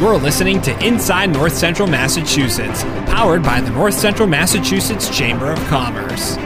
You're listening to Inside North Central Massachusetts, powered by the North Central Massachusetts Chamber of Commerce.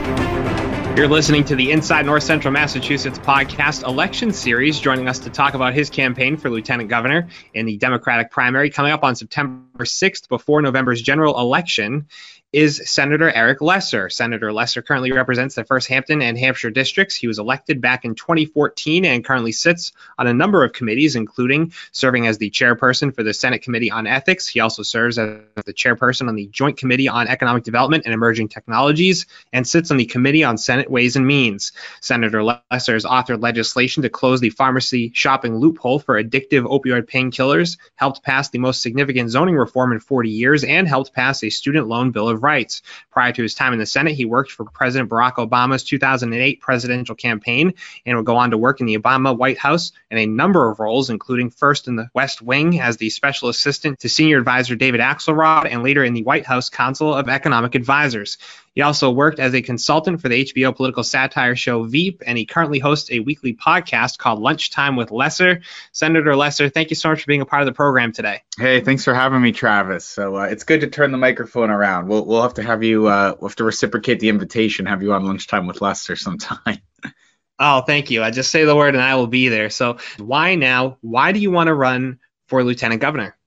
You're listening to the Inside North Central Massachusetts podcast election series. Joining us to talk about his campaign for lieutenant governor in the Democratic primary coming up on September 6th before November's general election is Senator Eric Lesser. Senator Lesser currently represents the First Hampden and Hampshire districts. He was elected back in 2014 and currently sits on a number of committees, including serving as the chairperson for the Senate Committee on Ethics. He also serves as the chairperson on the Joint Committee on Economic Development and Emerging Technologies and sits on the Committee on Senate Ways and Means. Senator Lesser has authored legislation to close the pharmacy shopping loophole for addictive opioid painkillers, helped pass the most significant zoning reform in 40 years, and helped pass a student loan bill of rights. Prior to his time in the Senate, he worked for President Barack Obama's 2008 presidential campaign and would go on to work in the Obama White House in a number of roles, including first in the West Wing as the special assistant to senior advisor David Axelrod and later in the White House Council of Economic Advisors. He also worked as a consultant for the HBO political satire show Veep, and he currently hosts a weekly podcast called Lunchtime with Lesser. Senator Lesser, thank you so much for being a part of the program today. Hey, thanks for having me, Travis. So uh, it's good to turn the microphone around. We'll we'll have to have you uh, we'll have to reciprocate the invitation, have you on Lunchtime with Lesser sometime. oh, thank you. I just say the word and I will be there. So why now? Why do you want to run for lieutenant governor?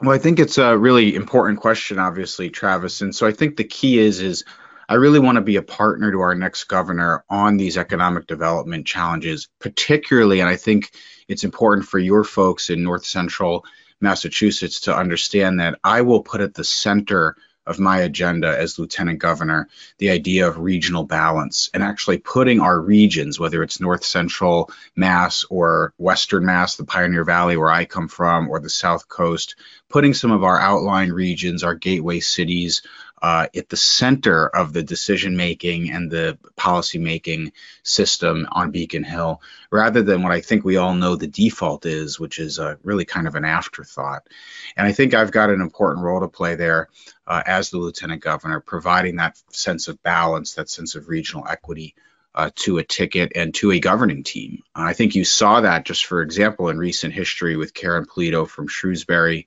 Well, I think it's a really important question, obviously, Travis. And so I think the key is is I really want to be a partner to our next governor on these economic development challenges, particularly, and I think it's important for your folks in North Central Massachusetts to understand that I will put at the center of my agenda as lieutenant governor the idea of regional balance and actually putting our regions, whether it's north central Mass or western Mass, the Pioneer Valley where I come from, or the South Coast, putting some of our outlying regions, our gateway cities, uh, at the center of the decision making and the policy making system on Beacon Hill, rather than what I think we all know the default is, which is uh, really kind of an afterthought. And I think I've got an important role to play there uh, as the lieutenant governor, providing that sense of balance, that sense of regional equity. Uh, to a ticket and to a governing team. I think you saw that just for example in recent history with Karyn Polito from Shrewsbury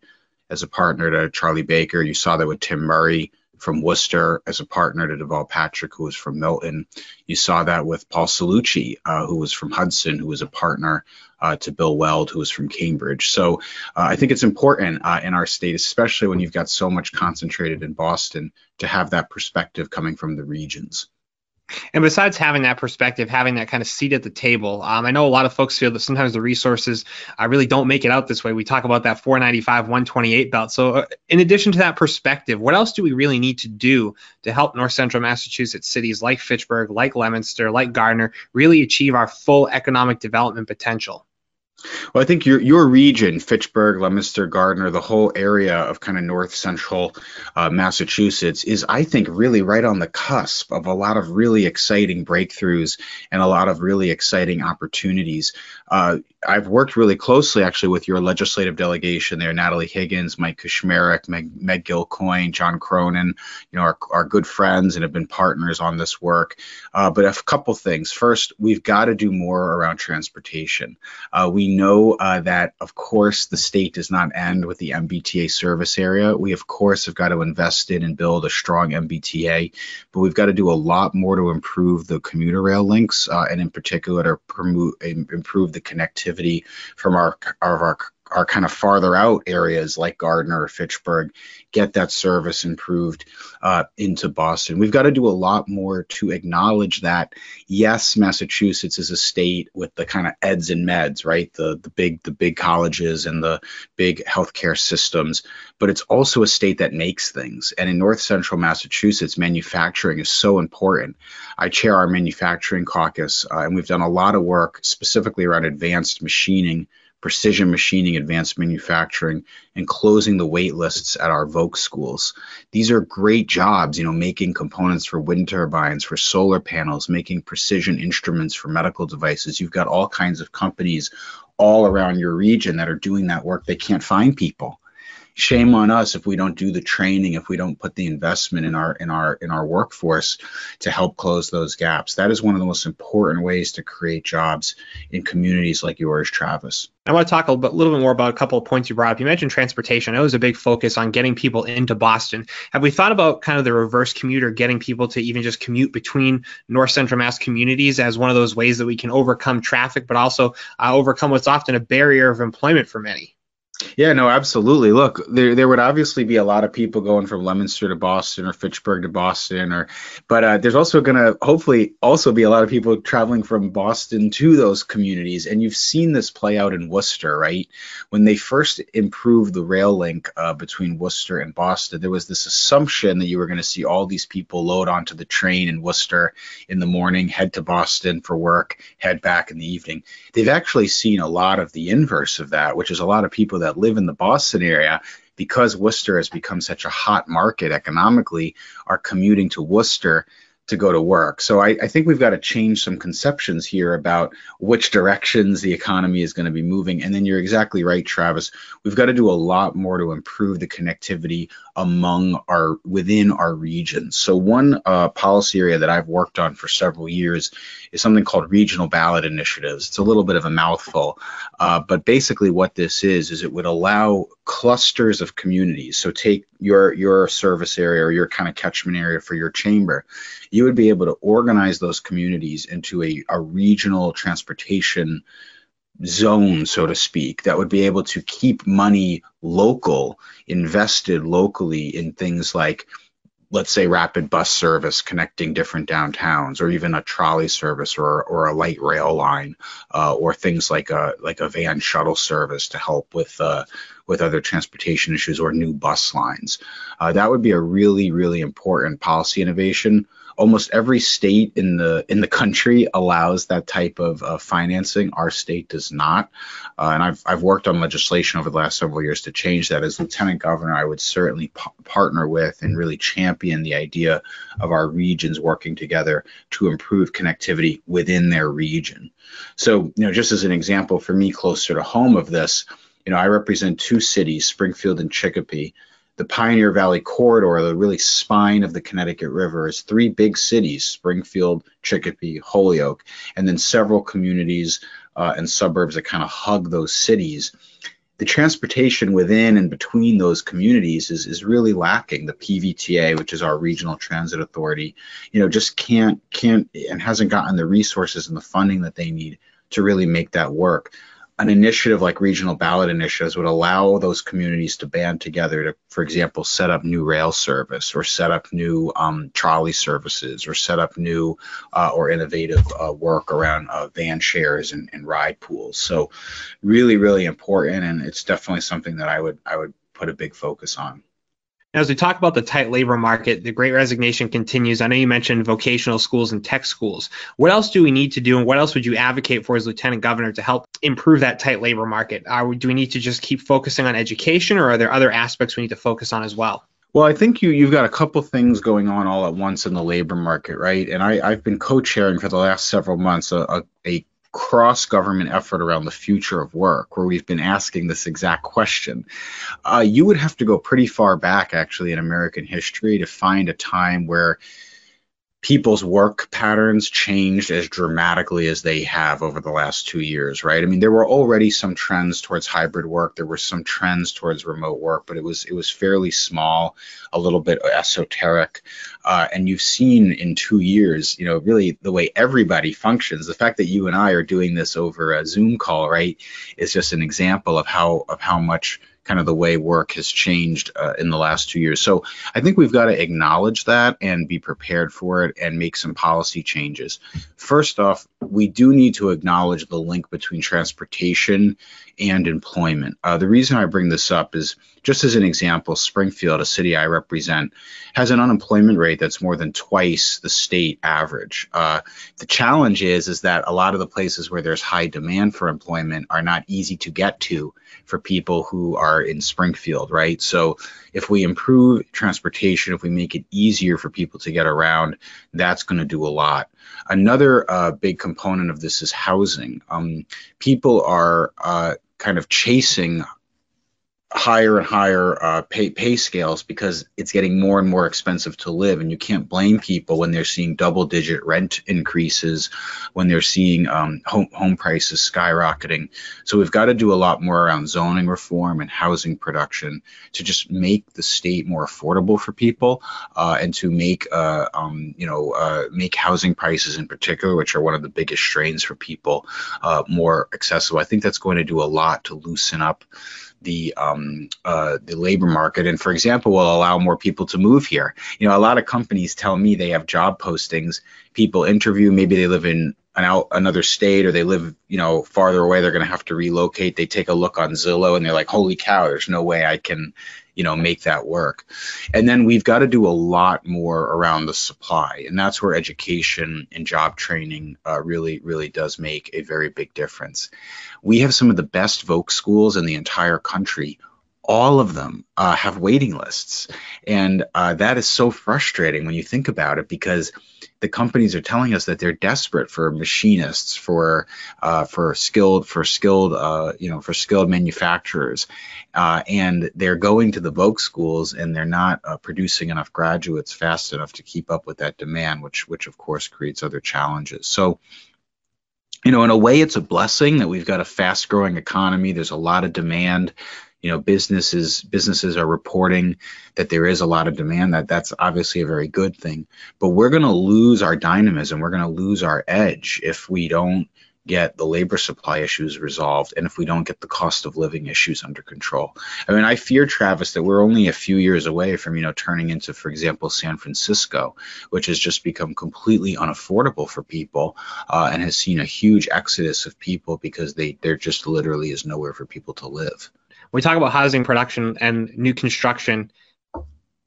as a partner to Charlie Baker. You saw that with Tim Murray from Worcester as a partner to Deval Patrick, who was from Milton. You saw that with Paul Cellucci, uh, who was from Hudson, who was a partner uh, to Bill Weld, who was from Cambridge. So uh, I think it's important uh, in our state, especially when you've got so much concentrated in Boston, to have that perspective coming from the regions. And besides having that perspective, having that kind of seat at the table, um, I know a lot of folks feel that sometimes the resources uh, really don't make it out this way. We talk about that 495, 128 belt. So, uh, in addition to that perspective, what else do we really need to do to help North Central Massachusetts cities like Fitchburg, like Leominster, like Gardner really achieve our full economic development potential? Well, I think your your region, Fitchburg, Leominster, Gardner, the whole area of kind of north central uh, Massachusetts is, I think, really right on the cusp of a lot of really exciting breakthroughs and a lot of really exciting opportunities. Uh, I've worked really closely actually with your legislative delegation there, Natalie Higgins, Mike Kushmerek, Meg, Meg Kilcoyne, John Cronin, you know, our, our good friends and have been partners on this work. Uh, but a couple things. First, we've got to do more around transportation. Uh, we know uh, that, of course, the state does not end with the MBTA service area. We, of course, have got to invest in and build a strong MBTA, but we've got to do a lot more to improve the commuter rail links uh, and, in particular, to promote, improve the connectivity from our, our, our are kind of farther out areas like Gardner or Fitchburg get that service improved uh, into Boston. We've got to do a lot more to acknowledge that yes, Massachusetts is a state with the kind of eds and meds, right? The the big the big colleges and the big healthcare systems, but it's also a state that makes things. And in North Central Massachusetts, manufacturing is so important. I chair our manufacturing caucus, uh, and we've done a lot of work specifically around advanced machining precision machining, advanced manufacturing, and closing the wait lists at our Voc schools. These are great jobs, you know, making components for wind turbines, for solar panels, making precision instruments for medical devices. You've got all kinds of companies all around your region that are doing that work. They can't find people. Shame on us if we don't do the training, if we don't put the investment in our in our in our workforce to help close those gaps. That is one of the most important ways to create jobs in communities like yours, Travis. I want to talk a little bit, little bit more about a couple of points you brought up. You mentioned transportation. I know there's a big focus on getting people into Boston. Have we thought about kind of the reverse commuter, getting people to even just commute between North Central Mass communities as one of those ways that we can overcome traffic, but also uh, overcome what's often a barrier of employment for many? Yeah, no, absolutely. Look, there there would obviously be a lot of people going from Leominster to Boston or Fitchburg to Boston, or but uh, there's also going to hopefully also be a lot of people traveling from Boston to those communities. And you've seen this play out in Worcester, right? When they first improved the rail link uh, between Worcester and Boston, there was this assumption that you were going to see all these people load onto the train in Worcester in the morning, head to Boston for work, head back in the evening. They've actually seen a lot of the inverse of that, which is a lot of people that that live in the Boston area, because Worcester has become such a hot market economically, are commuting to Worcester to go to work. So I, I, think we've got to change some conceptions here about which directions the economy is going to be moving. And then you're exactly right, Travis. We've got to do a lot more to improve the connectivity among our within our regions. So one uh, policy area that I've worked on for several years is something called regional ballot initiatives. It's a little bit of a mouthful, uh, but basically what this is is it would allow clusters of communities. So take your your service area or your kind of catchment area for your chamber. You would be able to organize those communities into a, a regional transportation zone, so to speak, that would be able to keep money local, invested locally in things like, let's say, rapid bus service connecting different downtowns, or even a trolley service or, or a light rail line, uh, or things like a like a van shuttle service to help with uh, with other transportation issues or new bus lines. Uh, that would be a really really important policy innovation almost every state in the in the country allows that type of uh, financing. Our state does not, uh, and I've I've worked on legislation over the last several years to change that. As lieutenant governor, I would certainly p- partner with and really champion the idea of our regions working together to improve connectivity within their region. So, you know, just as an example for me, closer to home of this. You know, I represent two cities, Springfield and Chicopee the Pioneer Valley corridor, the really spine of the Connecticut River, is three big cities Springfield, Chicopee, Holyoke, and then several communities uh, and suburbs that kind of hug those cities. The transportation within and between those communities is, is really lacking. The PVTA, which is our regional transit authority, you know, just can't can't and hasn't gotten the resources and the funding that they need to really make that work an initiative like regional ballot initiatives would allow those communities to band together to, for example, set up new rail service or set up new um, trolley services or set up new uh, or innovative uh, work around uh, van shares and, and ride pools. So, really, really important, and it's definitely something that I would I would put a big focus on. As we talk about the tight labor market, the great resignation continues. I know you mentioned vocational schools and tech schools. What else do we need to do, and what else would you advocate for as lieutenant governor to help improve that tight labor market? Are, do we need to just keep focusing on education, or are there other aspects we need to focus on as well? Well, I think you you've got a couple things going on all at once in the labor market, right? And I, I've been co-chairing for the last several months a, a, a cross government effort around the future of work, where we've been asking this exact question. Uh, you would have to go pretty far back, actually, in American history to find a time where people's work patterns changed as dramatically as they have over the last two years, right? I mean, there were already some trends towards hybrid work. There were some trends towards remote work, but it was it was fairly small, a little bit esoteric. Uh, and you've seen in two years, you know, really the way everybody functions. The fact that you and I are doing this over a Zoom call, right, is just an example of how of how much kind of the way work has changed uh, in the last two years. So I think we've got to acknowledge that and be prepared for it and make some policy changes. First off, we do need to acknowledge the link between transportation and employment. Uh, the reason I bring this up is just as an example, Springfield, a city I represent, has an unemployment rate that's more than twice the state average. Uh, the challenge is is that a lot of the places where there's high demand for employment are not easy to get to for people who are in Springfield, right? So if we improve transportation, if we make it easier for people to get around, that's going to do a lot. Another uh, big component of this is housing. Um, people are uh, kind of chasing higher and higher uh, pay pay scales because it's getting more and more expensive to live, and you can't blame people when they're seeing double digit rent increases, when they're seeing um, home home prices skyrocketing. So we've got to do a lot more around zoning reform and housing production to just make the state more affordable for people, uh, and to make uh, um, you know uh, make housing prices in particular, which are one of the biggest strains for people, uh, more accessible. I think that's going to do a lot to loosen up the um, uh, the labor market, and for example, will allow more people to move here. You know, a lot of companies tell me they have job postings. People interview, maybe they live in an out another state or they live, you know, farther away. They're going to have to relocate. They take a look on Zillow and they're like, "Holy cow! There's no way I can." You know make that work. And then we've got to do a lot more around the supply and that's where education and job training uh, really really does make a very big difference. We have some of the best voc schools in the entire country all of them uh, have waiting lists and uh, that is so frustrating when you think about it because the companies are telling us that they're desperate for machinists, for uh, for skilled for skilled uh, you know for skilled manufacturers, uh, and they're going to the voc schools and they're not uh, producing enough graduates fast enough to keep up with that demand, which which of course creates other challenges. So you know, in a way, it's a blessing that we've got a fast growing economy. There's a lot of demand you know businesses businesses are reporting that there is a lot of demand that that's obviously a very good thing but we're going to lose our dynamism we're going to lose our edge if we don't get the labor supply issues resolved and if we don't get the cost of living issues under control. I mean, I fear, Travis, that we're only a few years away from, you know, turning into, for example, San Francisco, which has just become completely unaffordable for people uh, and has seen a huge exodus of people because they there just literally is nowhere for people to live we talk about housing production and new construction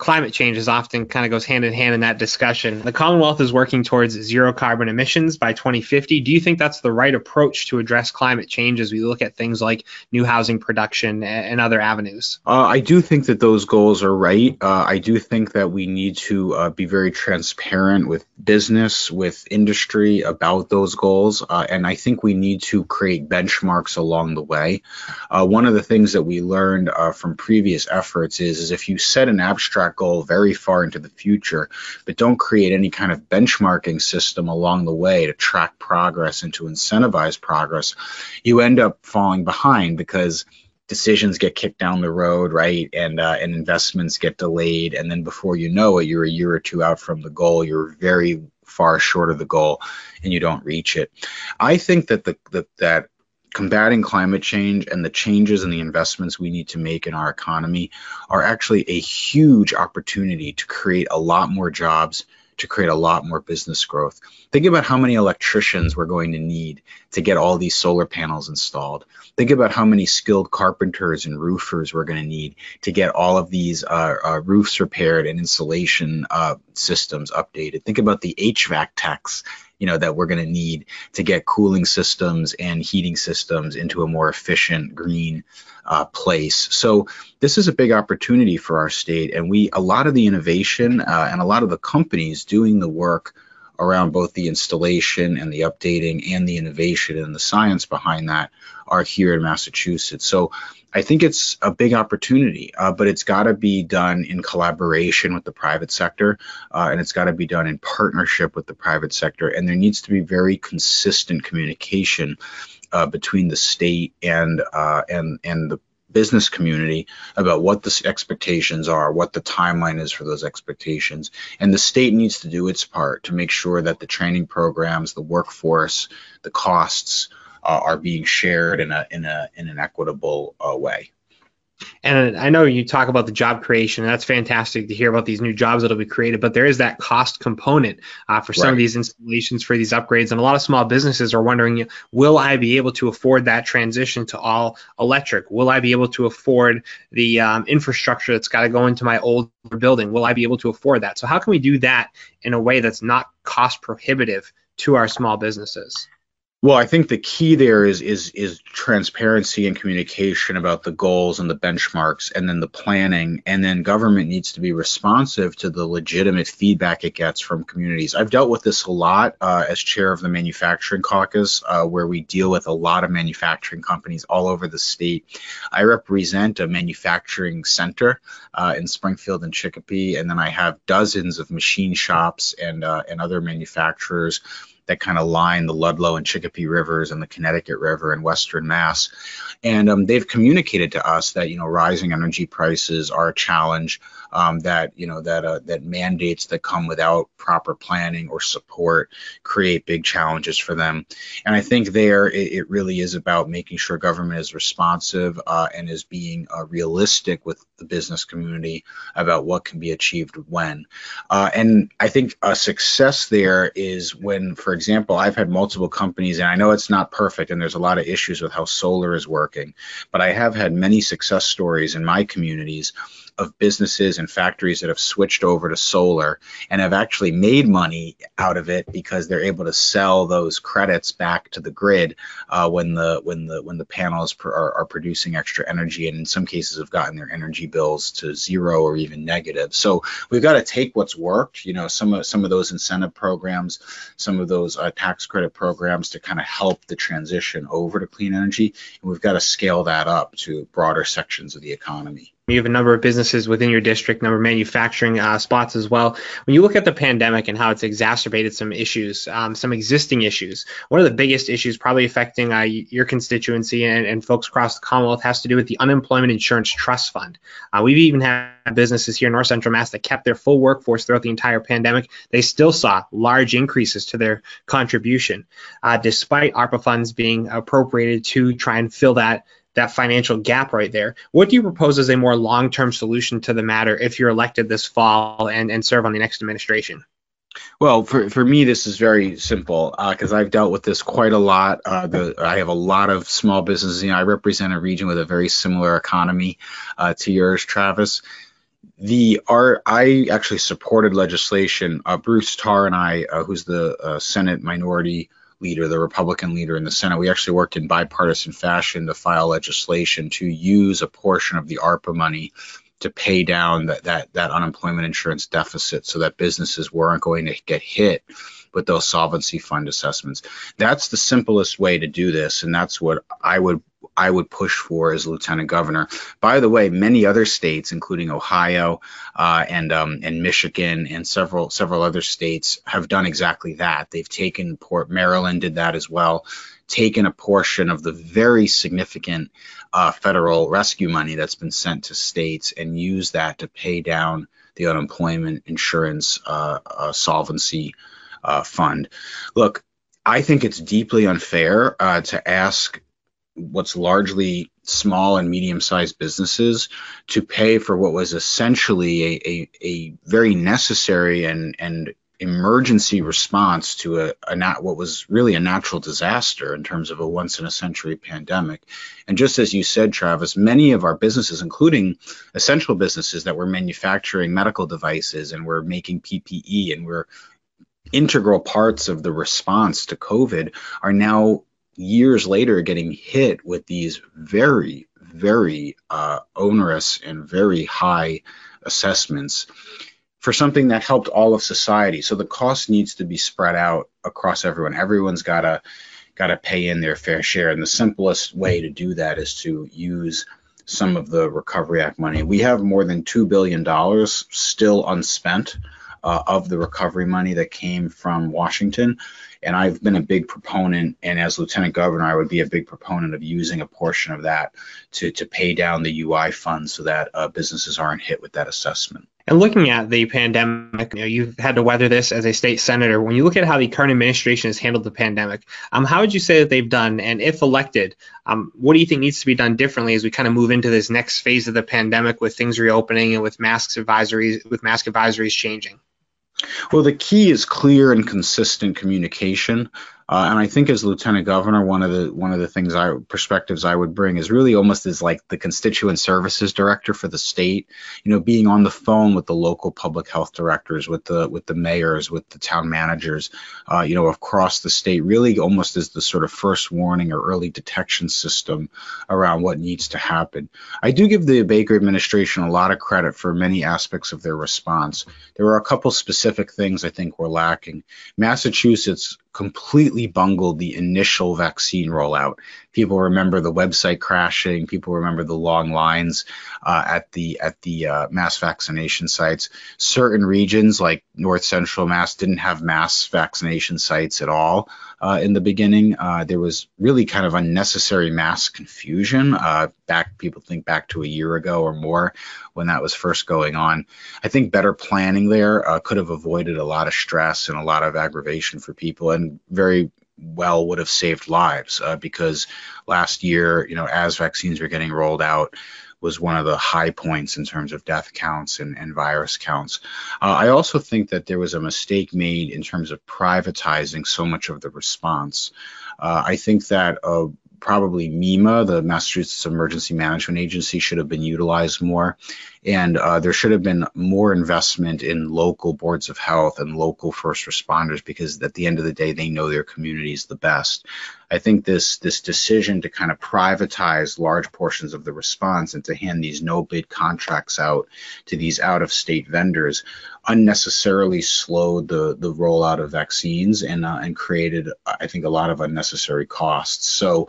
climate change is often kind of goes hand in hand in that discussion. The Commonwealth is working towards zero carbon emissions by 2050. Do you think that's the right approach to address climate change as we look at things like new housing production and other avenues? Uh, I do think that those goals are right. Uh, I do think that we need to uh, be very transparent with business, with industry about those goals. Uh, and I think we need to create benchmarks along the way. Uh, one of the things that we learned uh, from previous efforts is, is if you set an abstract that goal very far into the future, but don't create any kind of benchmarking system along the way to track progress and to incentivize progress, you end up falling behind because decisions get kicked down the road, right? And uh, and investments get delayed, and then before you know it, you're a year or two out from the goal. You're very far short of the goal, and you don't reach it. I think that the, the that combating climate change and the changes and the investments we need to make in our economy are actually a huge opportunity to create a lot more jobs to create a lot more business growth. Think about how many electricians we're going to need to get all these solar panels installed. Think about how many skilled carpenters and roofers we're going to need to get all of these uh, uh, roofs repaired and insulation uh, systems updated. Think about the HVAC techs you know that we're going to need to get cooling systems and heating systems into a more efficient green uh, place. So this is a big opportunity for our state, and we a lot of the innovation uh, and a lot of the companies doing the work around both the installation and the updating and the innovation and the science behind that are here in Massachusetts. So I think it's a big opportunity, uh, but it's got to be done in collaboration with the private sector, uh, and it's got to be done in partnership with the private sector. And there needs to be very consistent communication uh, between the state and uh, and and the business community about what the expectations are, what the timeline is for those expectations. And the state needs to do its part to make sure that the training programs, the workforce, the costs uh, are being shared in a in a in an equitable uh, way. And I know you talk about the job creation. That's fantastic to hear about these new jobs that'll be created, but there is that cost component uh, for some right. of these installations, for these upgrades. And a lot of small businesses are wondering will I be able to afford that transition to all electric? Will I be able to afford the um, infrastructure that's got to go into my old building? Will I be able to afford that? So, how can we do that in a way that's not cost prohibitive to our small businesses? Well, I think the key there is is is transparency and communication about the goals and the benchmarks, and then the planning, and then government needs to be responsive to the legitimate feedback it gets from communities. I've dealt with this a lot uh, as chair of the manufacturing caucus, uh, where we deal with a lot of manufacturing companies all over the state. I represent a manufacturing center uh, in Springfield and Chicopee, and then I have dozens of machine shops and uh, and other manufacturers that kind of line the Ludlow and Chicopee rivers and the Connecticut River in Western Mass. And um, they've communicated to us that you know rising energy prices are a challenge. Um, that you know that uh, that mandates that come without proper planning or support create big challenges for them. And I think there it, it really is about making sure government is responsive uh, and is being uh, realistic with the business community about what can be achieved when. Uh, and I think a success there is when, for example, I've had multiple companies, and I know it's not perfect, and there's a lot of issues with how solar is working, but I have had many success stories in my communities of businesses and factories that have switched over to solar and have actually made money out of it because they're able to sell those credits back to the grid uh, when the when the when the panels pr- are, are producing extra energy and in some cases have gotten their energy bills to zero or even negative. So we've got to take what's worked, you know, some of some of those incentive programs, some of those uh, tax credit programs to kind of help the transition over to clean energy, and we've got to scale that up to broader sections of the economy. You have a number of businesses within your district, number of manufacturing uh, spots as well. When you look at the pandemic and how it's exacerbated some issues, um, some existing issues, one of the biggest issues probably affecting uh, your constituency and, and, folks across the Commonwealth has to do with the Unemployment Insurance Trust Fund. Uh, we've even had businesses here in North Central Mass that kept their full workforce throughout the entire pandemic. They still saw large increases to their contribution, uh, despite ARPA funds being appropriated to try and fill that that financial gap right there. What do you propose as a more long-term solution to the matter if you're elected this fall and, and serve on the next administration? Well, for, for me, this is very simple because uh, I've dealt with this quite a lot. Uh, the, I have a lot of small businesses. You know, I represent a region with a very similar economy uh, to yours, Travis. The art, I actually supported legislation. Uh, Bruce Tarr and I, uh, who's the uh, Senate Minority leader, the Republican leader in the Senate, we actually worked in bipartisan fashion to file legislation to use a portion of the ARPA money to pay down that, that, that unemployment insurance deficit so that businesses weren't going to get hit with those solvency fund assessments. That's the simplest way to do this, and that's what I would I would push for as lieutenant governor. By the way, many other states, including Ohio uh, and um, and Michigan and several several other states, have done exactly that. They've taken Port Maryland did that as well, taken a portion of the very significant uh, federal rescue money that's been sent to states and used that to pay down the unemployment insurance uh, uh solvency uh, fund. Look, I think it's deeply unfair uh, to ask what's largely small and medium-sized businesses to pay for what was essentially a, a, a very necessary and, and emergency response to a, a not what was really a natural disaster in terms of a once in a century pandemic. And just as you said, Travis, many of our businesses, including essential businesses that were manufacturing medical devices and were making PPE and were integral parts of the response to COVID, are now years later getting hit with these very, very uh, onerous and very high assessments for something that helped all of society. So the cost needs to be spread out across everyone. Everyone's got to got to pay in their fair share, and the simplest way to do that is to use some of the Recovery Act money. We have more than two billion dollars still unspent uh, of the recovery money that came from Washington. And I've been a big proponent, and as lieutenant governor, I would be a big proponent of using a portion of that to, to pay down the UI fund so that uh, businesses aren't hit with that assessment. And looking at the pandemic, you know, you've had to weather this as a state senator. When you look at how the current administration has handled the pandemic, um, how would you say that they've done? And if elected, um, what do you think needs to be done differently as we kind of move into this next phase of the pandemic with things reopening and with masks advisories, with mask advisories changing? Well, the key is clear and consistent communication Uh, and I think as lieutenant governor, one of the one of the things I perspectives I would bring is really almost as like the constituent services director for the state. You know, being on the phone with the local public health directors, with the with the mayors, with the town managers, uh, you know, across the state, really almost as the sort of first warning or early detection system around what needs to happen. I do give the Baker administration a lot of credit for many aspects of their response. There were a couple specific things I think were lacking. Massachusetts completely bungled the initial vaccine rollout. People remember the website crashing. People remember the long lines uh, at the at the uh, mass vaccination sites. Certain regions like North Central Mass didn't have mass vaccination sites at all uh, in the beginning. Uh, there was really kind of unnecessary mass confusion. Uh, back people think back to a year ago or more when that was first going on. I think better planning there uh, could have avoided a lot of stress and a lot of aggravation for people, and very well would have saved lives uh, because last year, you know, as vaccines were getting rolled out, was one of the high points in terms of death counts and, and virus counts. Uh, I also think that there was a mistake made in terms of privatizing so much of the response. Uh, I think that uh, probably MEMA, the Massachusetts Emergency Management Agency, should have been utilized more. And uh, there should have been more investment in local boards of health and local first responders because at the end of the day, they know their communities the best. I think this this decision to kind of privatize large portions of the response and to hand these no bid contracts out to these out of state vendors unnecessarily slowed the the rollout of vaccines and uh, and created I think a lot of unnecessary costs. So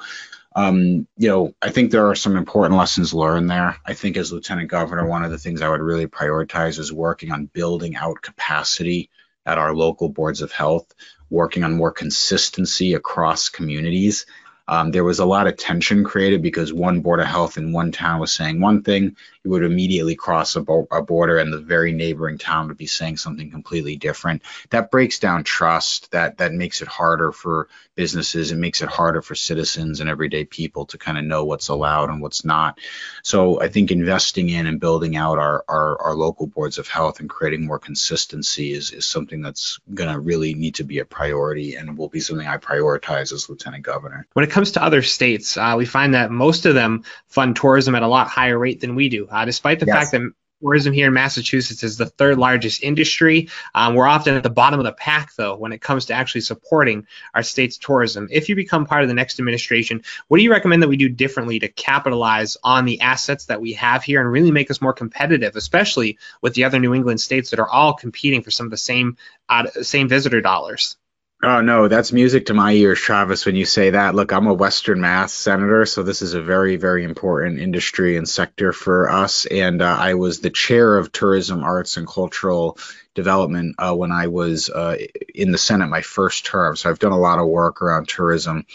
um, you know, I think there are some important lessons learned there. I think as lieutenant governor, one of the things I would really prioritize is working on building out capacity at our local boards of health, working on more consistency across communities um, there was a lot of tension created because one board of health in one town was saying one thing, you would immediately cross a, bo- a, border, and the very neighboring town would be saying something completely different. That breaks down trust. That that makes it harder for businesses. It makes it harder for citizens and everyday people to kind of know what's allowed and what's not. So I think investing in and building out our our, our local boards of health and creating more consistency is is something that's going to really need to be a priority and will be something I prioritize as lieutenant governor. When it comes comes to other states, uh, we find that most of them fund tourism at a lot higher rate than we do. Uh, despite the yes. fact that tourism here in Massachusetts is the third largest industry. Um, we're often at the bottom of the pack, though, when it comes to actually supporting our state's tourism. If you become part of the next administration, what do you recommend that we do differently to capitalize on the assets that we have here and really make us more competitive, especially with the other New England states that are all competing for some of the same uh, same visitor dollars? Oh no, that's music to my ears, Travis. When you say that, look, I'm a Western Mass senator, so this is a very, very important industry and sector for us. And uh, I was the chair of Tourism, Arts, and Cultural Development uh, when I was uh, in the Senate my first term. So I've done a lot of work around tourism.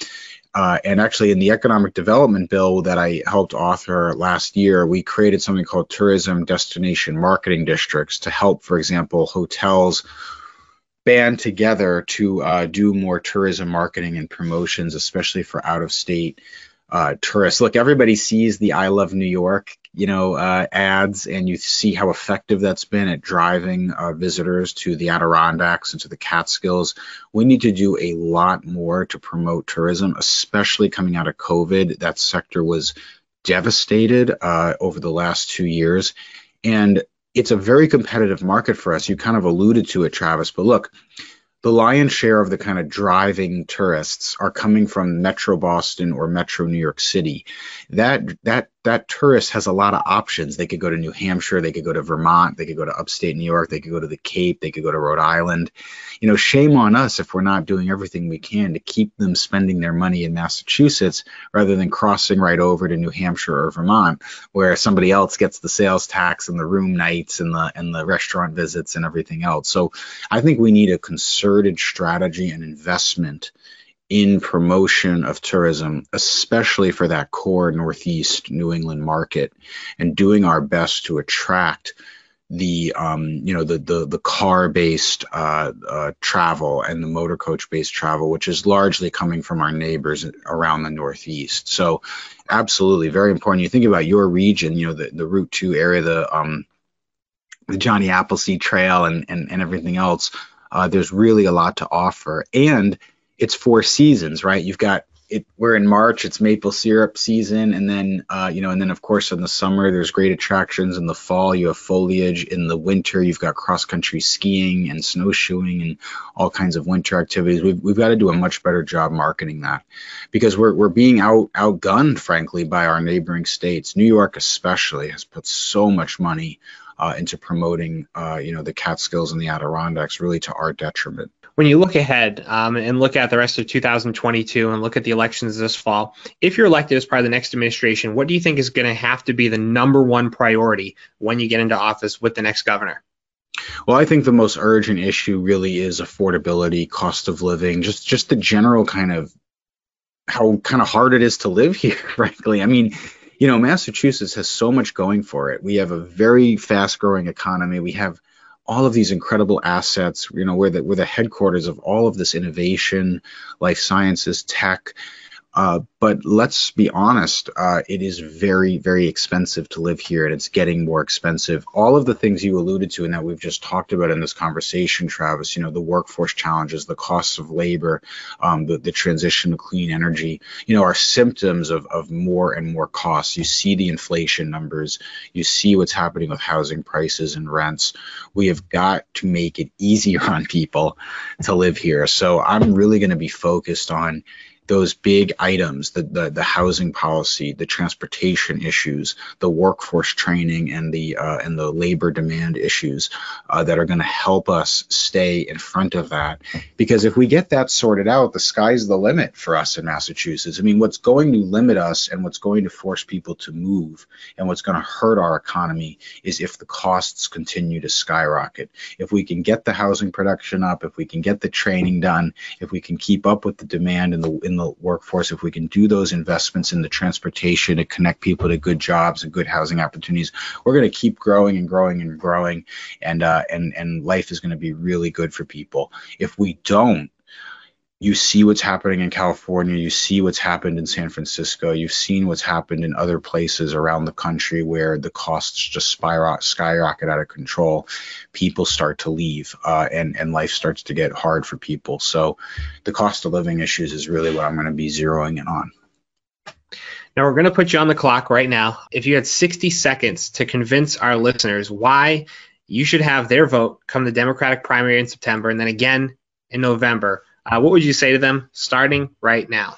Uh, and actually, in the economic development bill that I helped author last year, we created something called tourism destination marketing districts to help, for example, hotels band together to uh, do more tourism marketing and promotions, especially for out of state uh, tourists. Look, everybody sees the I Love New York, you know, uh, ads, and you see how effective that's been at driving uh, visitors to the Adirondacks and to the Catskills. We need to do a lot more to promote tourism, especially coming out of COVID. That sector was devastated uh, over the last two years. And it's a very competitive market for us. You kind of alluded to it, Travis, but look, the lion's share of the kind of driving tourists are coming from Metro Boston or Metro New York City. That that that tourist has a lot of options. They could go to New Hampshire, they could go to Vermont, they could go to upstate New York, they could go to the Cape, they could go to Rhode Island. You know, shame on us if we're not doing everything we can to keep them spending their money in Massachusetts rather than crossing right over to New Hampshire or Vermont where somebody else gets the sales tax and the room nights and the and the restaurant visits and everything else. So I think we need a concerted strategy and investment in promotion of tourism, especially for that core Northeast New England market, and doing our best to attract the um, you know the the, the car based uh, uh, travel and the motor coach based travel, which is largely coming from our neighbors around the Northeast. So, absolutely very important. You think about your region, you know the the Route Two area, the um, the Johnny Appleseed Trail, and and and everything else. Uh, there's really a lot to offer, and it's four seasons, right? You've got it we're in March, it's maple syrup season, and then uh, you know, and then of course in the summer there's great attractions. In the fall, you have foliage. In the winter, you've got cross country skiing and snowshoeing and all kinds of winter activities. We've, we've got to do a much better job marketing that because we're we're being out outgunned, frankly, by our neighboring states. New York especially has put so much money uh, into promoting, uh, you know, the Catskills and the Adirondacks, really to our detriment when you look ahead um, and look at the rest of 2022 and look at the elections this fall, if you're elected as part of the next administration, what do you think is going to have to be the number one priority when you get into office with the next governor? Well, I think the most urgent issue really is affordability, cost of living, just just the general kind of how kind of hard it is to live here, frankly. I mean, you know, Massachusetts has so much going for it. We have a very fast growing economy. We have all of these incredible assets. You know, we're the, we're the headquarters of all of this innovation, life sciences, tech. Uh, but let's be honest, uh, it is very, very expensive to live here, and it's getting more expensive. All of the things you alluded to and that we've just talked about in this conversation, Travis, you know, the workforce challenges, the costs of labor, um, the, the transition to clean energy, you know, are symptoms of, of more and more costs. You see the inflation numbers, you see what's happening with housing prices and rents. We have got to make it easier on people to live here. So I'm really going to be focused on those big items the, the, the housing policy the transportation issues the workforce training and the uh, and the labor demand issues uh, that are going to help us stay in front of that. Because if we get that sorted out the sky's the limit for us in Massachusetts. I mean what's going to limit us and what's going to force people to move and what's going to hurt our economy is if the costs continue to skyrocket. If we can get the housing production up if we can get the training done if we can keep up with the demand in the in the workforce, if we can do those investments in the transportation to connect people to good jobs and good housing opportunities, we're going to keep growing and growing and growing, and uh, and and life is going to be really good for people. If we don't, you see what's happening in California, you see what's happened in San Francisco, you've seen what's happened in other places around the country where the costs just spiral, skyrocket out of control. People start to leave, uh, and and life starts to get hard for people. So, the cost of living issues is really what I'm going to be zeroing in on. Now we're going to put you on the clock right now. If you had 60 seconds to convince our listeners why you should have their vote come the Democratic primary in September, and then again in November uh, what would you say to them starting right now?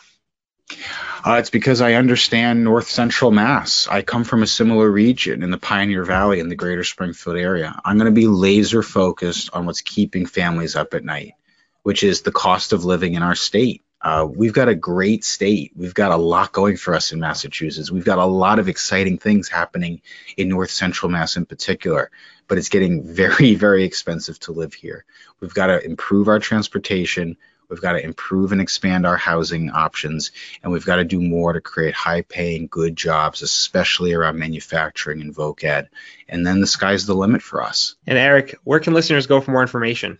Uh, it's because I understand North Central Mass. I come from a similar region in the Pioneer Valley in the greater Springfield area. I'm going to be laser focused on what's keeping families up at night, which is the cost of living in our state. Uh, we've got a great state. We've got a lot going for us in Massachusetts. We've got a lot of exciting things happening in North Central Mass in particular, but it's getting very, very expensive to live here. We've got to improve our transportation. We've got to improve and expand our housing options, and we've got to do more to create high paying, good jobs, especially around manufacturing and voc ed. And then the sky's the limit for us. And Eric, where can listeners go for more information?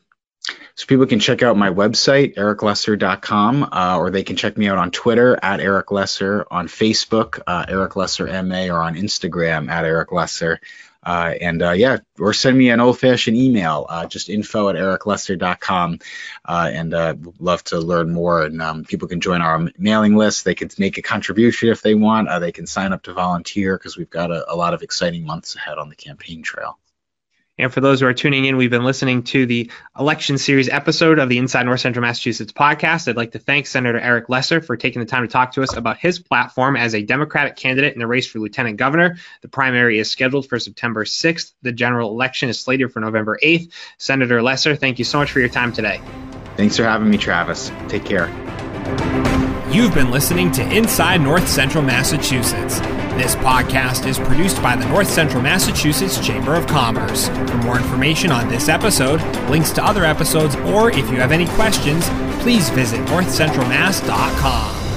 So people can check out my website, ericlesser.com, uh, or they can check me out on Twitter at Eric Lesser, on Facebook, uh, Eric Lesser MA, or on Instagram at Eric Lesser. Uh, and uh, yeah, or send me an old fashioned email, uh, just info at ericlesser.com. Uh, and uh, love to learn more. And um, people can join our mailing list. They can make a contribution if they want. Uh, they can sign up to volunteer because we've got a, a lot of exciting months ahead on the campaign trail. And for those who are tuning in, we've been listening to the election series episode of the Inside North Central Massachusetts podcast. I'd like to thank Senator Eric Lesser for taking the time to talk to us about his platform as a Democratic candidate in the race for lieutenant governor. The primary is scheduled for September 6th. The general election is slated for November 8th. Senator Lesser, thank you so much for your time today. Thanks for having me, Travis. Take care. You've been listening to Inside North Central Massachusetts. This podcast is produced by the North Central Massachusetts Chamber of Commerce. For more information on this episode, links to other episodes, or if you have any questions, please visit northcentralmass.com.